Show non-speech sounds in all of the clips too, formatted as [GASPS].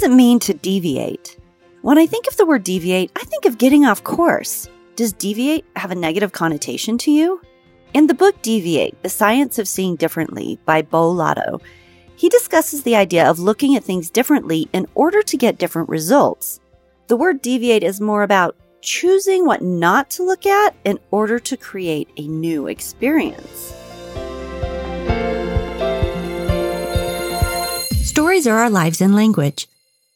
does it mean to deviate? When I think of the word deviate, I think of getting off course. Does deviate have a negative connotation to you? In the book Deviate, The Science of Seeing Differently by Beau Lotto, he discusses the idea of looking at things differently in order to get different results. The word deviate is more about choosing what not to look at in order to create a new experience. Stories are our lives in language.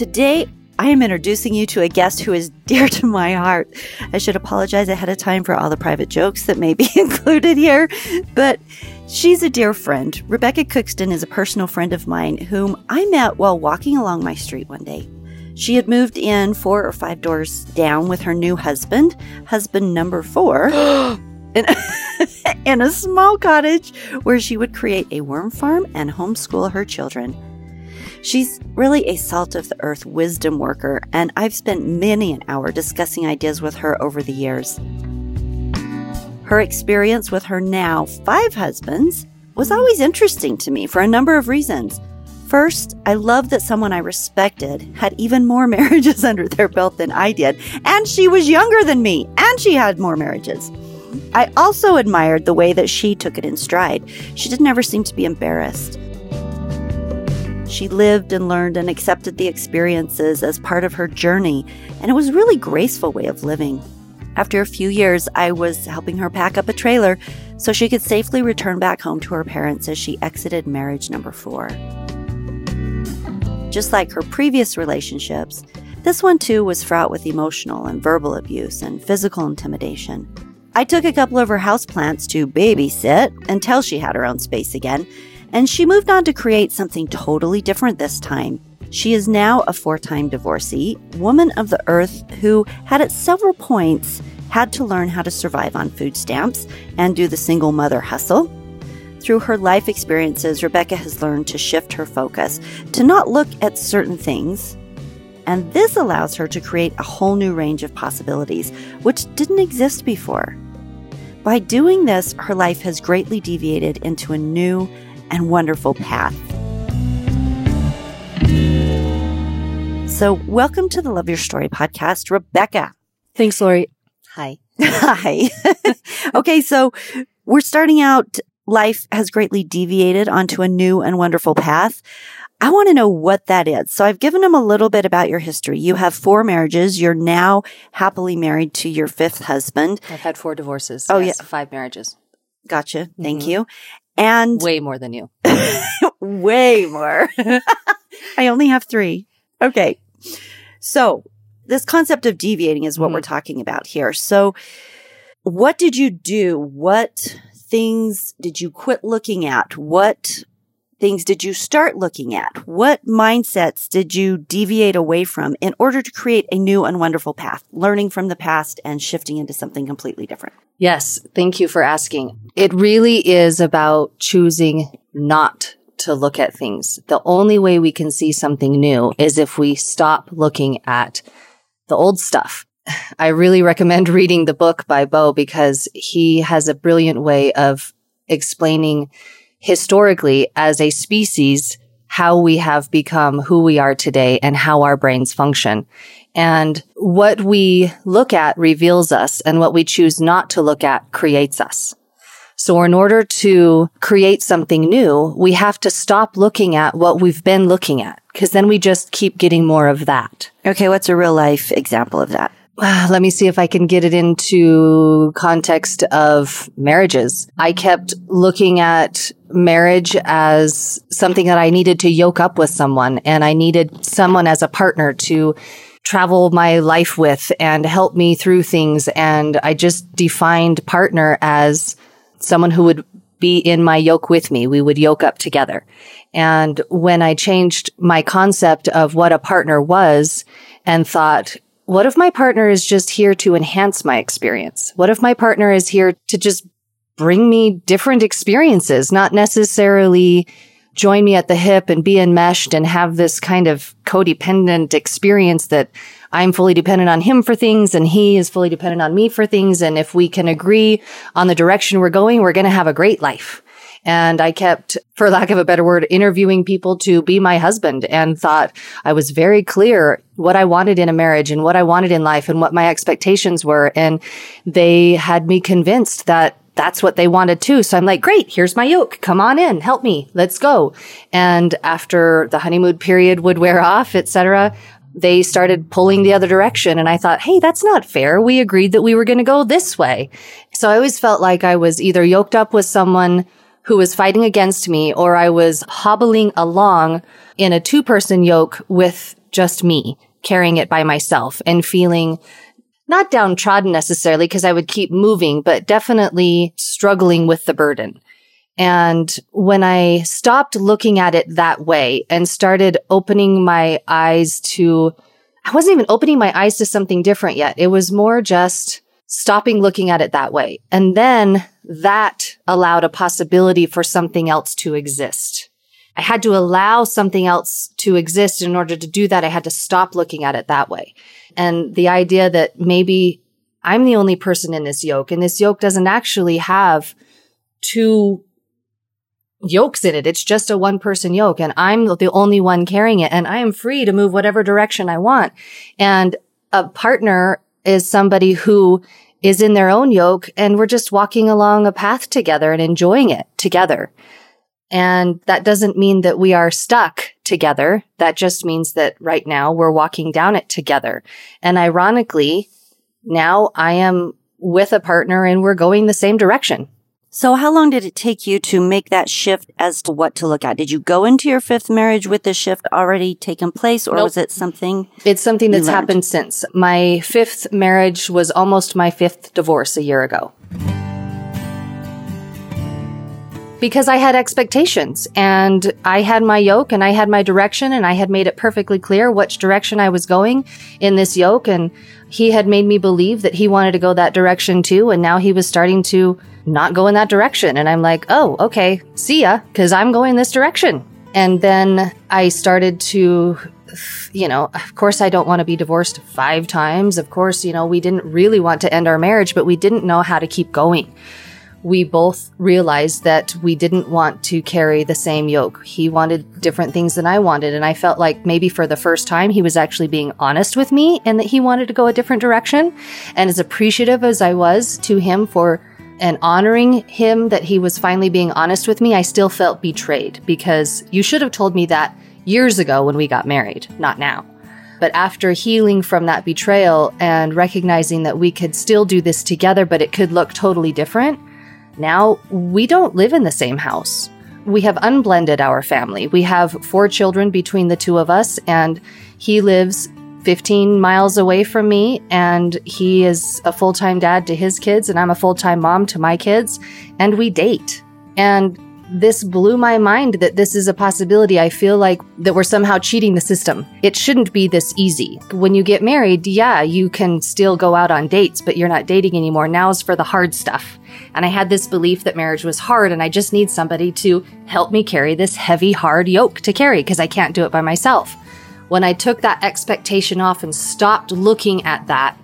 Today, I am introducing you to a guest who is [LAUGHS] dear to my heart. I should apologize ahead of time for all the private jokes that may be [LAUGHS] included here, but she's a dear friend. Rebecca Cookston is a personal friend of mine whom I met while walking along my street one day. She had moved in four or five doors down with her new husband, husband number four. [GASPS] [GASPS] in, [LAUGHS] in a small cottage where she would create a worm farm and homeschool her children. She's really a salt of the earth wisdom worker, and I've spent many an hour discussing ideas with her over the years. Her experience with her now five husbands was always interesting to me for a number of reasons. First, I love that someone I respected had even more [LAUGHS] marriages under their belt than I did, and she was younger than me, and she had more marriages. I also admired the way that she took it in stride. She didn't ever seem to be embarrassed. She lived and learned and accepted the experiences as part of her journey, and it was a really graceful way of living. After a few years, I was helping her pack up a trailer so she could safely return back home to her parents as she exited marriage number four. Just like her previous relationships, this one too was fraught with emotional and verbal abuse and physical intimidation. I took a couple of her houseplants to babysit until she had her own space again, and she moved on to create something totally different this time. She is now a four time divorcee, woman of the earth who had at several points had to learn how to survive on food stamps and do the single mother hustle. Through her life experiences, Rebecca has learned to shift her focus, to not look at certain things. And this allows her to create a whole new range of possibilities, which didn't exist before. By doing this, her life has greatly deviated into a new and wonderful path. So, welcome to the Love Your Story podcast, Rebecca. Thanks, Lori. Hi. [LAUGHS] Hi. [LAUGHS] okay, so we're starting out. Life has greatly deviated onto a new and wonderful path. I want to know what that is. So I've given them a little bit about your history. You have four marriages. You're now happily married to your fifth husband. I've had four divorces. Oh, yes, yeah. Five marriages. Gotcha. Thank Mhm. you. And Way more than you. [LAUGHS] way more. [LAUGHS] I only have three. Okay. So this concept of deviating is what Mhm. we're talking about here. So what did you do? What things did you quit looking at? What things did you start looking at? What mindsets did you deviate away from in order to create a new and wonderful path, learning from the past and shifting into something completely different? Yes. Thank you for asking. It really is about choosing not to look at things. The only way we can see something new is if we stop looking at the old stuff. [LAUGHS] I really recommend [LAUGHS] reading the book by Beau because he has a brilliant way of explaining historically as a species how we have become who we are today and how our brains function. And what we look at reveals us and what we choose not to look at creates us. So in order to create something new, we have to stop looking at what we've been looking at because then we just keep getting more of that. Okay. What's a real life example of that? Ah, Let me see if I can get it into context of marriages. I kept looking at marriage as something that I needed to yoke up with someone and I needed someone as a partner to travel my life with and help me through things. And I just defined partner as someone who would be in my yoke with me. We would yoke up together. And when I changed my concept of what a partner was and thought, what if my partner is just here to enhance my experience? What if my partner is here to just bring me different experiences, not necessarily join me at the hip and be enmeshed and have this kind of codependent experience that I'm fully dependent on him for things and he is fully dependent on me for things. And if we can agree on the direction we're going, we're going to have a great life. And I kept, for lack of a better word, interviewing people to be my husband and thought I was very clear what I wanted in a marriage and what I wanted in life and what my expectations were. And they had me convinced that that's what they wanted too. So I'm like, great, here's my yoke. Come on in, help me, let's go. And after the honeymoon period would wear off, etc., they started pulling the other direction. And I thought, hey, that's not fair. We agreed that we were going to go this way. So I always felt like I was either yoked up with someone who was fighting against me or I was hobbling along in a two person yoke with just me carrying it by myself and feeling not downtrodden necessarily because I would keep moving, but definitely struggling with the burden. And when I stopped looking at it that way and started opening my eyes to, I wasn't even opening my eyes to something different yet. It was more just stopping looking at it that way. And then that allowed a possibility for something else to exist. I had to allow something else to exist. In order to do that, I had to stop looking at it that way. And the idea that maybe I'm the only person in this yoke and this yoke doesn't actually have two yokes in it. It's just a one person yoke and I'm the only one carrying it and I am free to move whatever direction I want. And a partner is somebody who is in their own yoke and we're just walking along a path together and enjoying it together. And that doesn't mean that we are stuck together. That just means that right now we're walking down it together. And ironically, now I am with a partner and we're going the same direction. So how long did it take you to make that shift as to what to look at? Did you go into your fifth marriage with the shift already taken place or nope. was it something? It's something that's happened since. My fifth marriage was almost my fifth divorce a year ago because I had expectations and I had my yoke and I had my direction and I had made it perfectly clear which direction I was going in this yoke. And he had made me believe that he wanted to go that direction too. And now he was starting to not go in that direction. And I'm like, oh, okay, see ya, because I'm going this direction. And then I started to you know, of course, I don't want to be divorced five times. Of course, you know, we didn't really want to end our marriage, but we didn't know how to keep going we both realized that we didn't want to carry the same yoke. He wanted different things than I wanted. And I felt like maybe for the first time, he was actually being honest with me and that he wanted to go a different direction. And as appreciative as I was to him for and honoring him that he was finally being honest with me, I still felt betrayed because you should have told me that years ago when we got married, not now. But after healing from that betrayal and recognizing that we could still do this together, but it could look totally different, now, we don't live in the same house. We have unblended our family. We have four children between the two of us, and he lives 15 miles away from me, and he is a full time dad to his kids, and I'm a full time mom to my kids, and we date. And this blew my mind that this is a possibility. I feel like that we're somehow cheating the system. It shouldn't be this easy. When you get married, yeah, you can still go out on dates, but you're not dating anymore. Now's for the hard stuff. And I had this belief that marriage was hard and I just need somebody to help me carry this heavy, hard yoke to carry because I can't do it by myself. When I took that expectation off and stopped looking at that,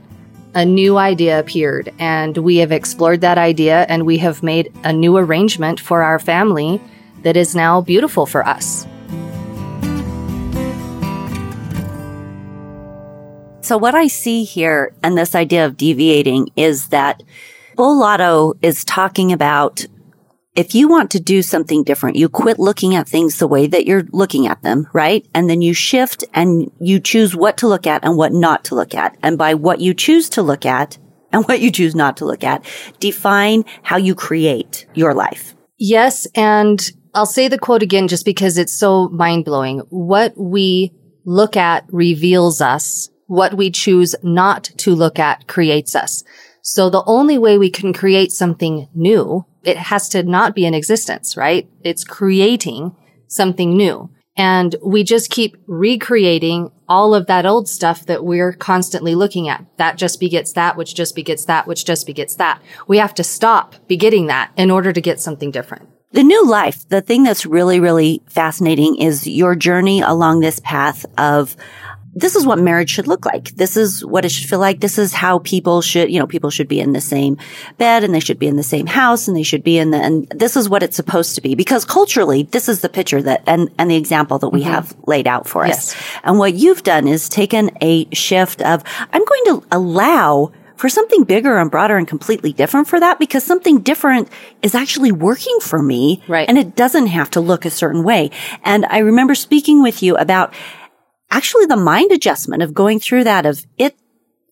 a new idea appeared, and we have explored that idea and we have made a new arrangement for our family that is now beautiful for us. So, what I see here and this idea of deviating is that Beau Lotto is talking about if you want to do something different, you quit looking at things the way that you're looking at them, right? And then you shift and you choose what to look at and what not to look at. And by what you choose to look at and what you choose not to look at, define how you create your life. Yes. And I'll say the quote again just because it's so mind blowing. What we look at reveals us. What we choose not to look at creates us. So the only way we can create something new, it has to not be in existence, right? It's creating something new. And we just keep recreating all of that old stuff that we're constantly looking at. That just begets that, which just begets that, which just begets that. We have to stop begetting that in order to get something different. The new life, the thing that's really, really fascinating is your journey along this path of this is what marriage should look like. This is what it should feel like. This is how people should, you know, people should be in the same bed and they should be in the same house and they should be in the, and this is what it's supposed to be because culturally, this is the picture that, and, and the example that we mm-hmm. have laid out for yes. us. And what you've done is taken a shift of, I'm going to allow for something bigger and broader and completely different for that because something different is actually working for me. Right. And it doesn't have to look a certain way. And I remember speaking with you about actually the mind adjustment of going through that of it,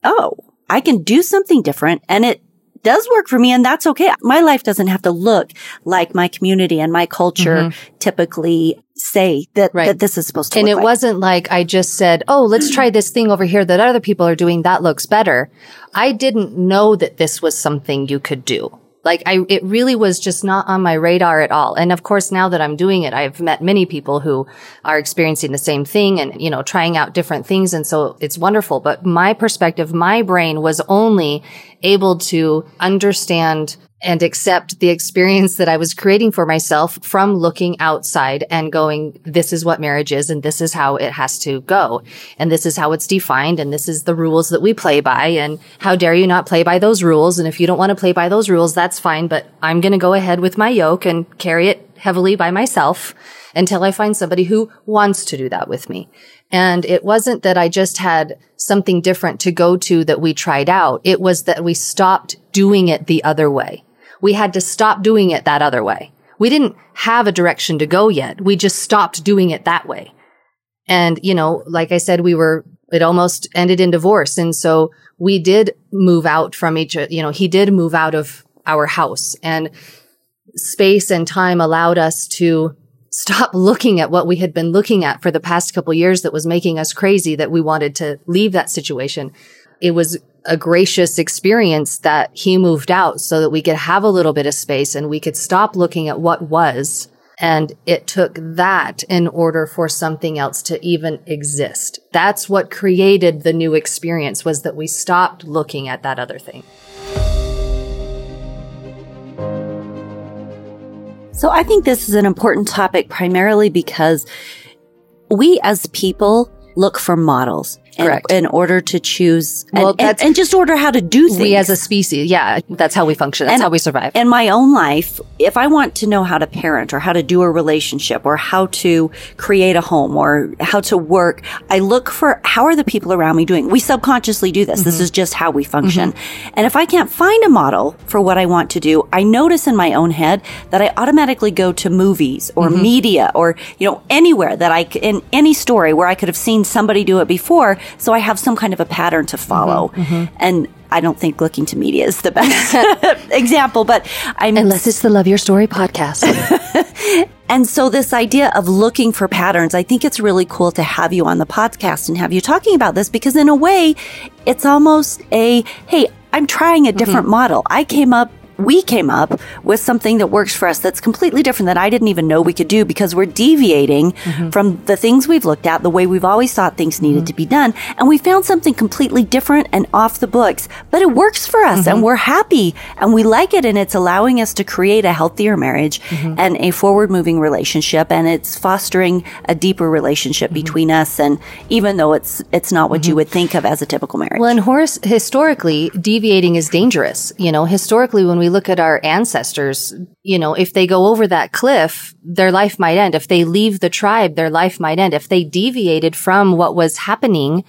oh, I can do something different and it does work for me and that's okay. My life doesn't have to look like my community and my culture mm-hmm. typically say that, right. that this is supposed to And it like. wasn't like I just said, Oh, let's try this thing over here that other people are doing. That looks better. I didn't know that this was something you could do. Like I, it really was just not on my radar at all. And of course, now that I'm doing it, I've met many people who are experiencing the same thing and, you know, trying out different things. And so it's wonderful. But my perspective, my brain was only able to understand and accept the experience that I was creating for myself from looking outside and going, this is what marriage is and this is how it has to go. And this is how it's defined. And this is the rules that we play by. And how dare you not play by those rules? And if you don't want to play by those rules, that's fine. But I'm going to go ahead with my yoke and carry it heavily by myself until I find somebody who wants to do that with me. And it wasn't that I just had something different to go to that we tried out. It was that we stopped doing it the other way we had to stop doing it that other way. We didn't have a direction to go yet. We just stopped doing it that way. And, you know, like I said, we were, it almost ended in divorce. And so we did move out from each, you know, he did move out of our house and space and time allowed us to stop [LAUGHS] looking at what we had been looking at for the past couple years that was making us crazy that we wanted to leave that situation. It was a gracious experience that he moved out so that we could have a little bit of space and we could stop looking at what was. And it took that in order for something else to even exist. That's what created the new experience was that we stopped looking at that other thing. So I think this is an important topic primarily because we as people look for models in, in, order to choose well, and, and, and, just order how to do things. We as a species, yeah, that's how we function. That's and, how we survive. In my own life, if I want to know how to parent or how to do a relationship or how to create a home or how to work, I look for how are the people around me doing. We subconsciously do this. Mm-hmm. This is just how we function. Mm-hmm. And if I can't find a model for what I want to do, I notice in my own head that I automatically go to movies or mm-hmm. media or you know anywhere that I in any story where I could have seen somebody do it before so I have some kind of a pattern to follow. Mm-hmm, mm-hmm. And I don't think looking to media is the best [LAUGHS] example, but I'm. Unless it's the Love Your Story podcast. [LAUGHS] and so this idea of looking for patterns, I think it's really cool to have you on the podcast and have you talking about this because in a way, it's almost a, hey, I'm trying a different mm-hmm. model. I came up we came up with something that works for us that's completely different that I didn't even know we could do because we're deviating mm-hmm. from the things we've looked at, the way we've always thought things needed mm-hmm. to be done. And we found something completely different and off the books, but it works for us mm-hmm. and we're happy and we like it. And it's allowing us to create a healthier marriage mm-hmm. and a forward moving relationship. And it's fostering a deeper relationship mm-hmm. between us. And even though it's, it's not what you mm-hmm. would think of as a typical marriage. Well, and Horace, historically, deviating is dangerous. You know, historically, when we we look at our ancestors, you know, if they go over that cliff, their life might end. If they leave the tribe, their life might end. If they deviated from what was happening,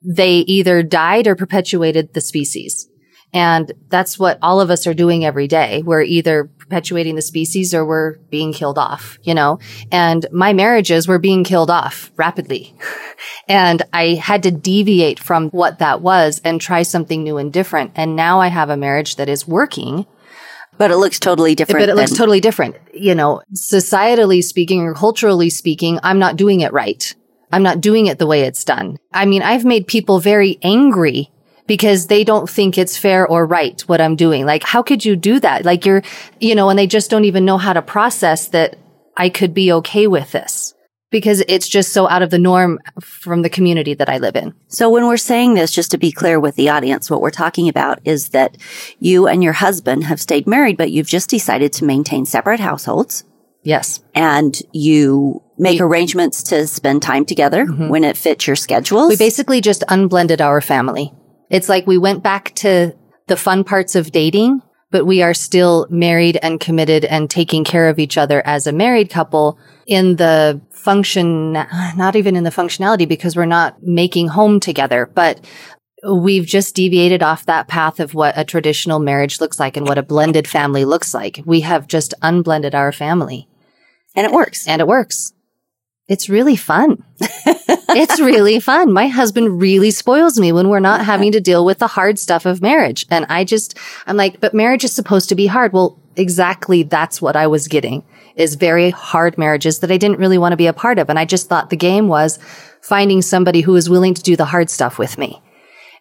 they either died or perpetuated the species. And that's what all of us are doing every day. We're either perpetuating the species or we're being killed off, you know, and my marriages were being killed off rapidly. [LAUGHS] and I had to deviate from what that was and try something new and different. And now I have a marriage that is working. But it looks totally different. But it looks totally different. You know, societally speaking or culturally speaking, I'm not doing it right. I'm not doing it the way it's done. I mean, I've made people very angry because they don't think it's fair or right what I'm doing. Like, how could you do that? Like you're, you know, and they just don't even know how to process that I could be okay with this because it's just so out of the norm from the community that I live in. So when we're saying this, just to be clear with the audience, what we're talking about is that you and your husband have stayed married, but you've just decided to maintain separate households. Yes. And you make we, arrangements to spend time together mm-hmm. when it fits your schedules. We basically just unblended our family. It's like we went back to the fun parts of dating, but we are still married and committed and taking care of each other as a married couple in the function, not even in the functionality because we're not making home together, but we've just deviated off that path of what a traditional marriage looks like and what a blended family looks like. We have just unblended our family. And it works. And it works. It's really fun. [LAUGHS] it's really fun. My husband really spoils me when we're not having to deal with the hard stuff of marriage. And I just, I'm like, but marriage is supposed to be hard. Well, exactly that's what I was getting is very hard marriages that I didn't really want to be a part of. And I just thought the game was finding somebody who was willing to do the hard stuff with me.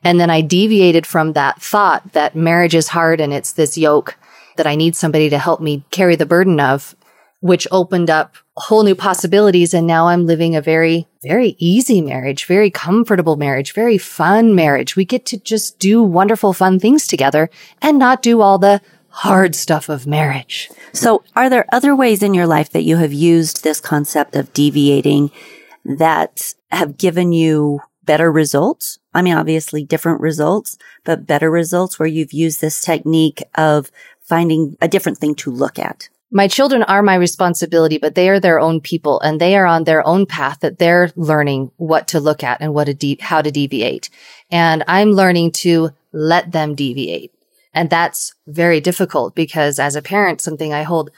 And then I deviated from that thought that marriage is hard and it's this yoke that I need somebody to help me carry the burden of which opened up whole new possibilities. And now I'm living a very, very easy marriage, very comfortable marriage, very fun marriage. We get to just do wonderful, fun things together and not do all the hard stuff of marriage. So are there other ways in your life that you have used this concept of deviating that have given you better results? I mean, obviously different results, but better results where you've used this technique of finding a different thing to look at my children are my responsibility, but they are their own people and they are on their own path that they're learning what to look at and what to de- how to deviate. And I'm learning to let them deviate. And that's very difficult because as a parent, something I hold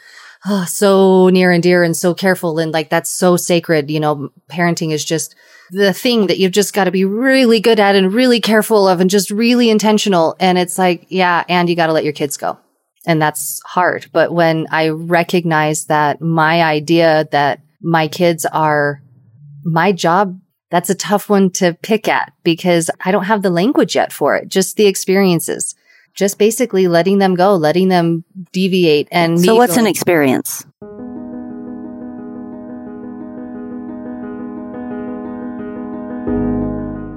oh, so near and dear and so careful and like that's so sacred. You know, parenting is just the thing that you've just got to be really good at and really careful of and just really intentional. And it's like, yeah, and you got to let your kids go and that's hard. But when I recognize that my idea that my kids are my job, that's a tough one to pick at because I don't have the language yet for it, just the experiences. Just basically letting them go, letting them deviate and So what's going. an experience?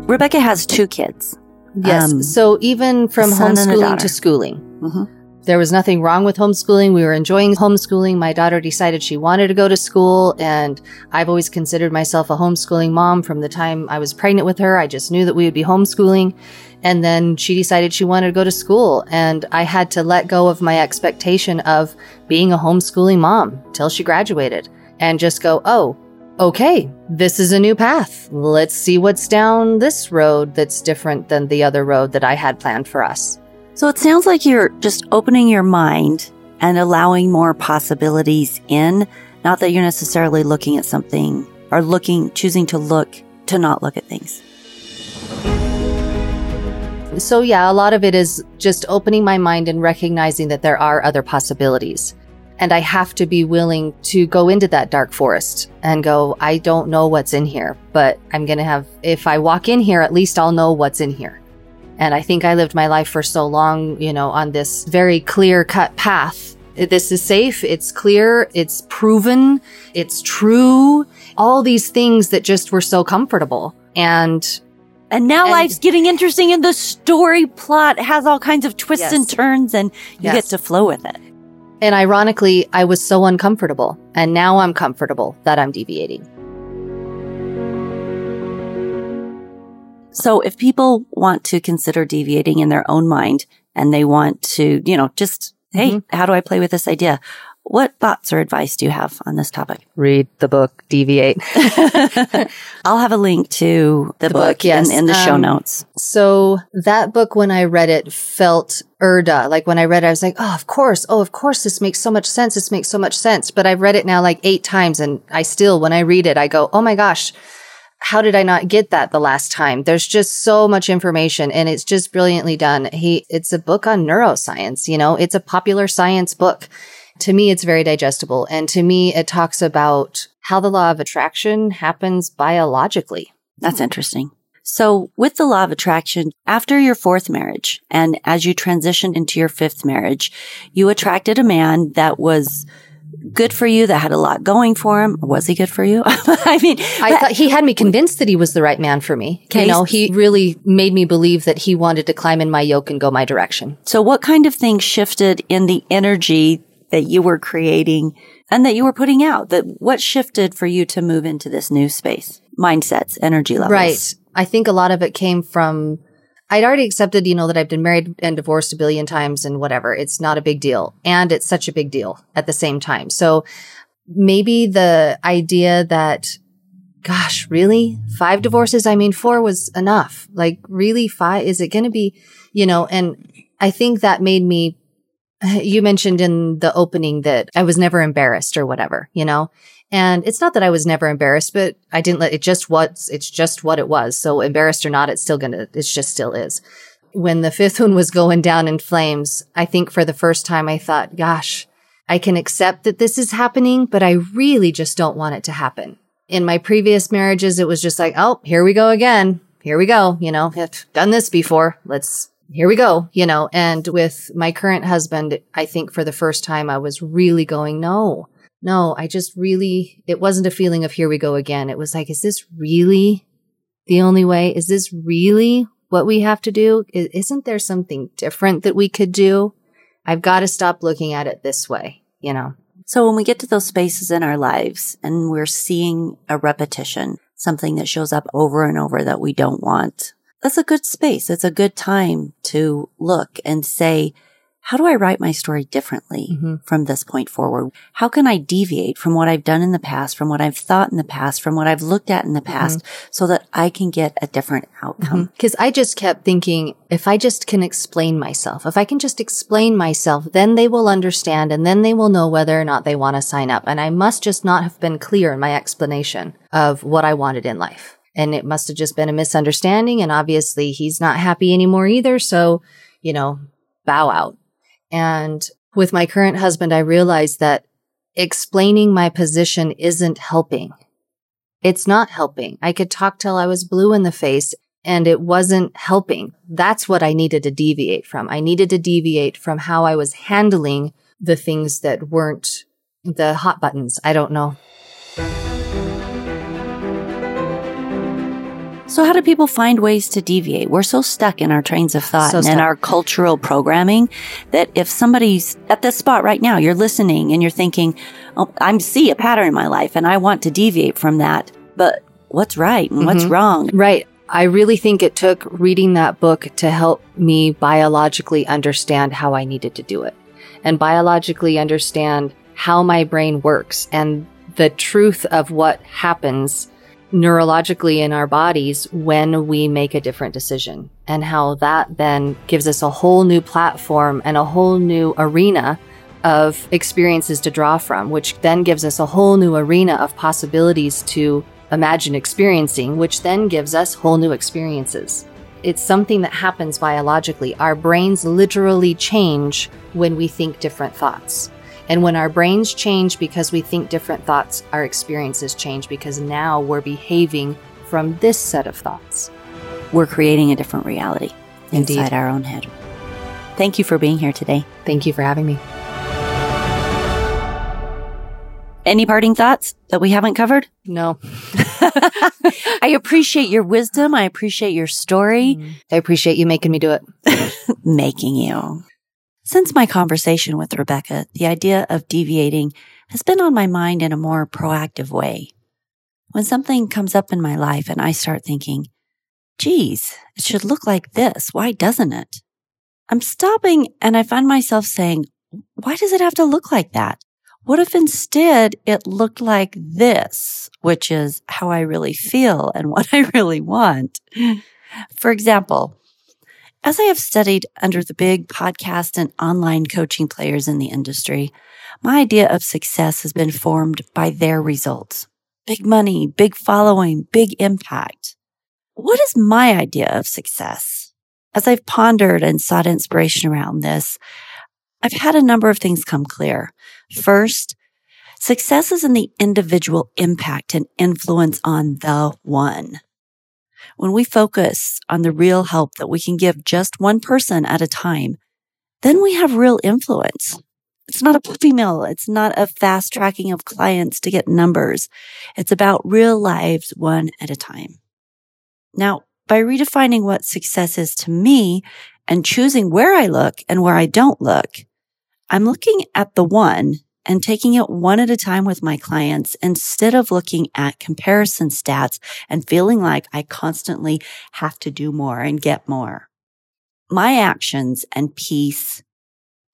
Rebecca has two kids. Yes. Um, so even from homeschooling to schooling. Mm-hmm. There was nothing wrong with homeschooling. We were enjoying homeschooling. My daughter decided she wanted to go to school, and I've always considered myself a homeschooling mom from the time I was pregnant with her. I just knew that we would be homeschooling. And then she decided she wanted to go to school, and I had to let go of my expectation of being a homeschooling mom till she graduated and just go, oh, okay, this is a new path. Let's see what's down this road that's different than the other road that I had planned for us. So it sounds like you're just opening your mind and allowing more possibilities in. Not that you're necessarily looking at something or looking, choosing to look, to not look at things. So, yeah, a lot of it is just opening my mind and recognizing that there are other possibilities. And I have to be willing to go into that dark forest and go, I don't know what's in here, but I'm going to have, if I walk in here, at least I'll know what's in here. And I think I lived my life for so long, you know, on this very clear cut path. This is safe. It's clear. It's proven. It's true. All these things that just were so comfortable. And and now and, life's getting interesting and the story plot has all kinds of twists yes. and turns and you yes. get to flow with it. And ironically, I was so uncomfortable and now I'm comfortable that I'm deviating. So if people want to consider deviating in their own mind and they want to, you know, just, hey, mm-hmm. how do I play with this idea? What thoughts or advice do you have on this topic? Read the book, Deviate. [LAUGHS] [LAUGHS] I'll have a link to the, the book, book yes. in, in, the um, show notes. So that book, when I read it, felt Erda. Like when I read it, I was like, oh, of course. Oh, of course. This makes so much sense. This makes so much sense. But I've read it now like eight times and I still, when I read it, I go, oh my gosh, how did I not get that the last time? There's just so much information and it's just brilliantly done. He, it's a book on neuroscience, you know, it's a popular science book. To me, it's very digestible. And to me, it talks about how the law of attraction happens biologically. That's interesting. So with the law of attraction, after your fourth marriage and as you transitioned into your fifth marriage, you attracted a man that was good for you, that had a lot going for him. Was he good for you? [LAUGHS] I mean, I thought he had me convinced that he was the right man for me. You know, he really made me believe that he wanted to climb in my yoke and go my direction. So what kind of things shifted in the energy that you were creating and that you were putting out? That what shifted for you to move into this new space? Mindsets, energy levels. Right. I think a lot of it came from I'd already accepted, you know, that I've been married and divorced a billion times and whatever. It's not a big deal. And it's such a big deal at the same time. So maybe the idea that, gosh, really? Five divorces? I mean, four was enough. Like, really? Five? Is it going to be, you know, and I think that made me, [SIGHS] you mentioned in the opening that I was never embarrassed or whatever, you know? And it's not that I was never embarrassed, but I didn't let it just was, it's just what it was. So embarrassed or not, it's still gonna, it's just still is. When the fifth [LAUGHS] one was going down in flames, I think for the first time I thought, gosh, I can accept that this is happening, but I really just don't want it to happen. In my previous marriages, it was just like, oh, here we go again. Here we go. You know, I've done this before. Let's, here we go. You know, and with my current husband, I think for the first time, I was really going, no, no, I just really, it wasn't a feeling of here we go again. It was like, is this really the only way? Is this really what we have to do? Isn't there something different that we could do? I've got to stop looking at it this way, you know? So when we get to those spaces in our lives and we're seeing a repetition, something that shows up over and over that we don't want, that's a good space. It's a good time to look and say, how do I write my story differently mm-hmm. from this point forward? How can I deviate from what I've done in the past, from what I've thought in the past, from what I've looked at in the past mm-hmm. so that I can get a different outcome? Because mm-hmm. I just kept thinking, if I just can explain myself, if I can just explain myself, then they will understand and then they will know whether or not they want to sign up. And I must just not have been clear in my explanation of what I wanted in life. And it must have just been a misunderstanding. And obviously he's not happy anymore either. So, you know, bow out. And with my current husband, I realized that explaining my position isn't helping. It's not helping. I could talk till I was blue in the face and it wasn't helping. That's what I needed to deviate from. I needed to deviate from how I was handling the things that weren't the hot buttons. I don't know. So how do people find ways to deviate? We're so stuck in our trains of thought so and in our cultural programming that if somebody's at this spot right now, you're listening and you're thinking, oh, I see a pattern in my life and I want to deviate from that. But what's right and mm-hmm. what's wrong? Right. I really think it took reading that book to help me biologically understand how I needed to do it and biologically understand how my brain works and the truth of what happens neurologically in our bodies when we make a different decision and how that then gives us a whole new platform and a whole new arena of experiences to draw from, which then gives us a whole new arena of possibilities to imagine experiencing, which then gives us whole new experiences. It's something that happens biologically. Our brains literally change when we think different thoughts. And when our brains change because we think different thoughts, our experiences change because now we're behaving from this set of thoughts. We're creating a different reality Indeed. inside our own head. Thank you for being here today. Thank you for having me. Any parting thoughts that we haven't covered? No. [LAUGHS] [LAUGHS] I appreciate your wisdom. I appreciate your story. Mm. I appreciate you making me do it. [LAUGHS] making you. Since my conversation with Rebecca, the idea of deviating has been on my mind in a more proactive way. When something comes up in my life and I start thinking, geez, it should look like this. Why doesn't it? I'm stopping and I find myself saying, why does it have to look like that? What if instead it looked like this, which is how I really feel and [LAUGHS] what I really want? For example, as I have studied under the big podcast and online coaching players in the industry, my idea of success has been formed by their results. Big money, big following, big impact. What is my idea of success? As I've pondered and sought inspiration around this, I've had a number of things come clear. First, success is in the individual impact and influence on the one. When we focus on the real help that we can give just one person at a time, then we have real influence. It's not a puppy mill. It's not a fast tracking of clients to get numbers. It's about real lives one at a time. Now, by redefining what success is to me and choosing where I look and where I don't look, I'm looking at the one and taking it one at a time with my clients instead of looking at comparison stats and feeling like I constantly have to do more and get more. My actions and peace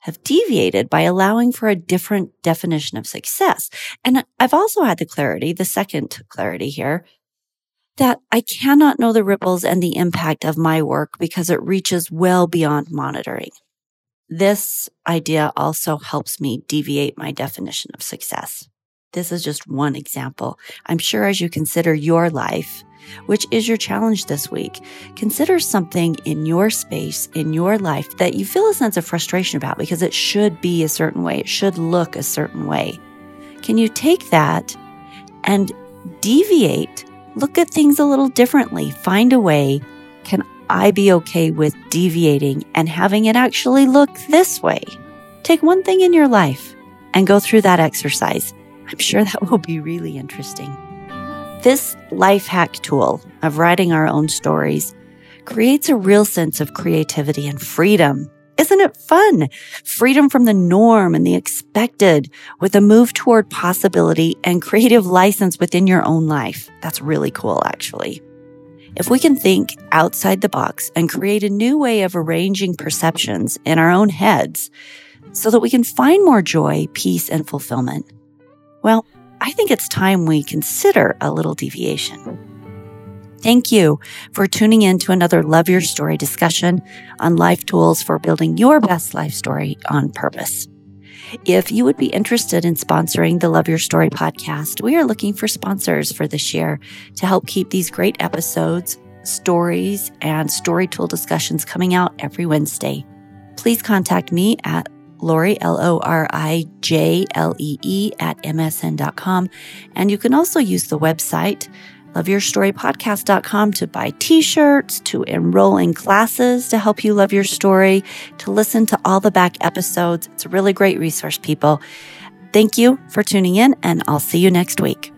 have deviated by allowing for a different definition of success. And I've also had the clarity, the second clarity here, that I cannot know the ripples and the impact of my work because it reaches well beyond monitoring. This idea also helps me deviate my definition of success. This is just one example. I'm sure as you consider your life, which is your challenge this week, consider something in your space, in your life that you feel a sense of frustration about because it should be a certain way. It should look a certain way. Can you take that and deviate look at things a little differently. Find a way. Can I be okay with deviating and having it actually look this way? Take one thing in your life and go through that exercise. I'm sure that will be really interesting. This life hack tool of writing our own stories creates a real sense of creativity and freedom isn't it fun? Freedom from the norm and the expected with a move toward possibility and creative license within your own life. That's really cool, actually. If we can think outside the box and create a new way of arranging perceptions in our own heads so that we can find more joy, peace, and fulfillment, well, I think it's time we consider a little deviation. Thank you for tuning in to another Love Your Story discussion on life tools for building your best life story on purpose. If you would be interested in sponsoring the Love Your Story podcast, we are looking for sponsors for this year to help keep these great episodes, stories, and story tool discussions coming out every Wednesday. Please contact me at Lori, L O R I J L E E, at msn.com. And you can also use the website loveyourstorypodcast.com to buy t-shirts, to enroll in classes to help you love your story, to listen to all the back episodes. It's a really great resource, people. Thank you for tuning in and I'll see you next week.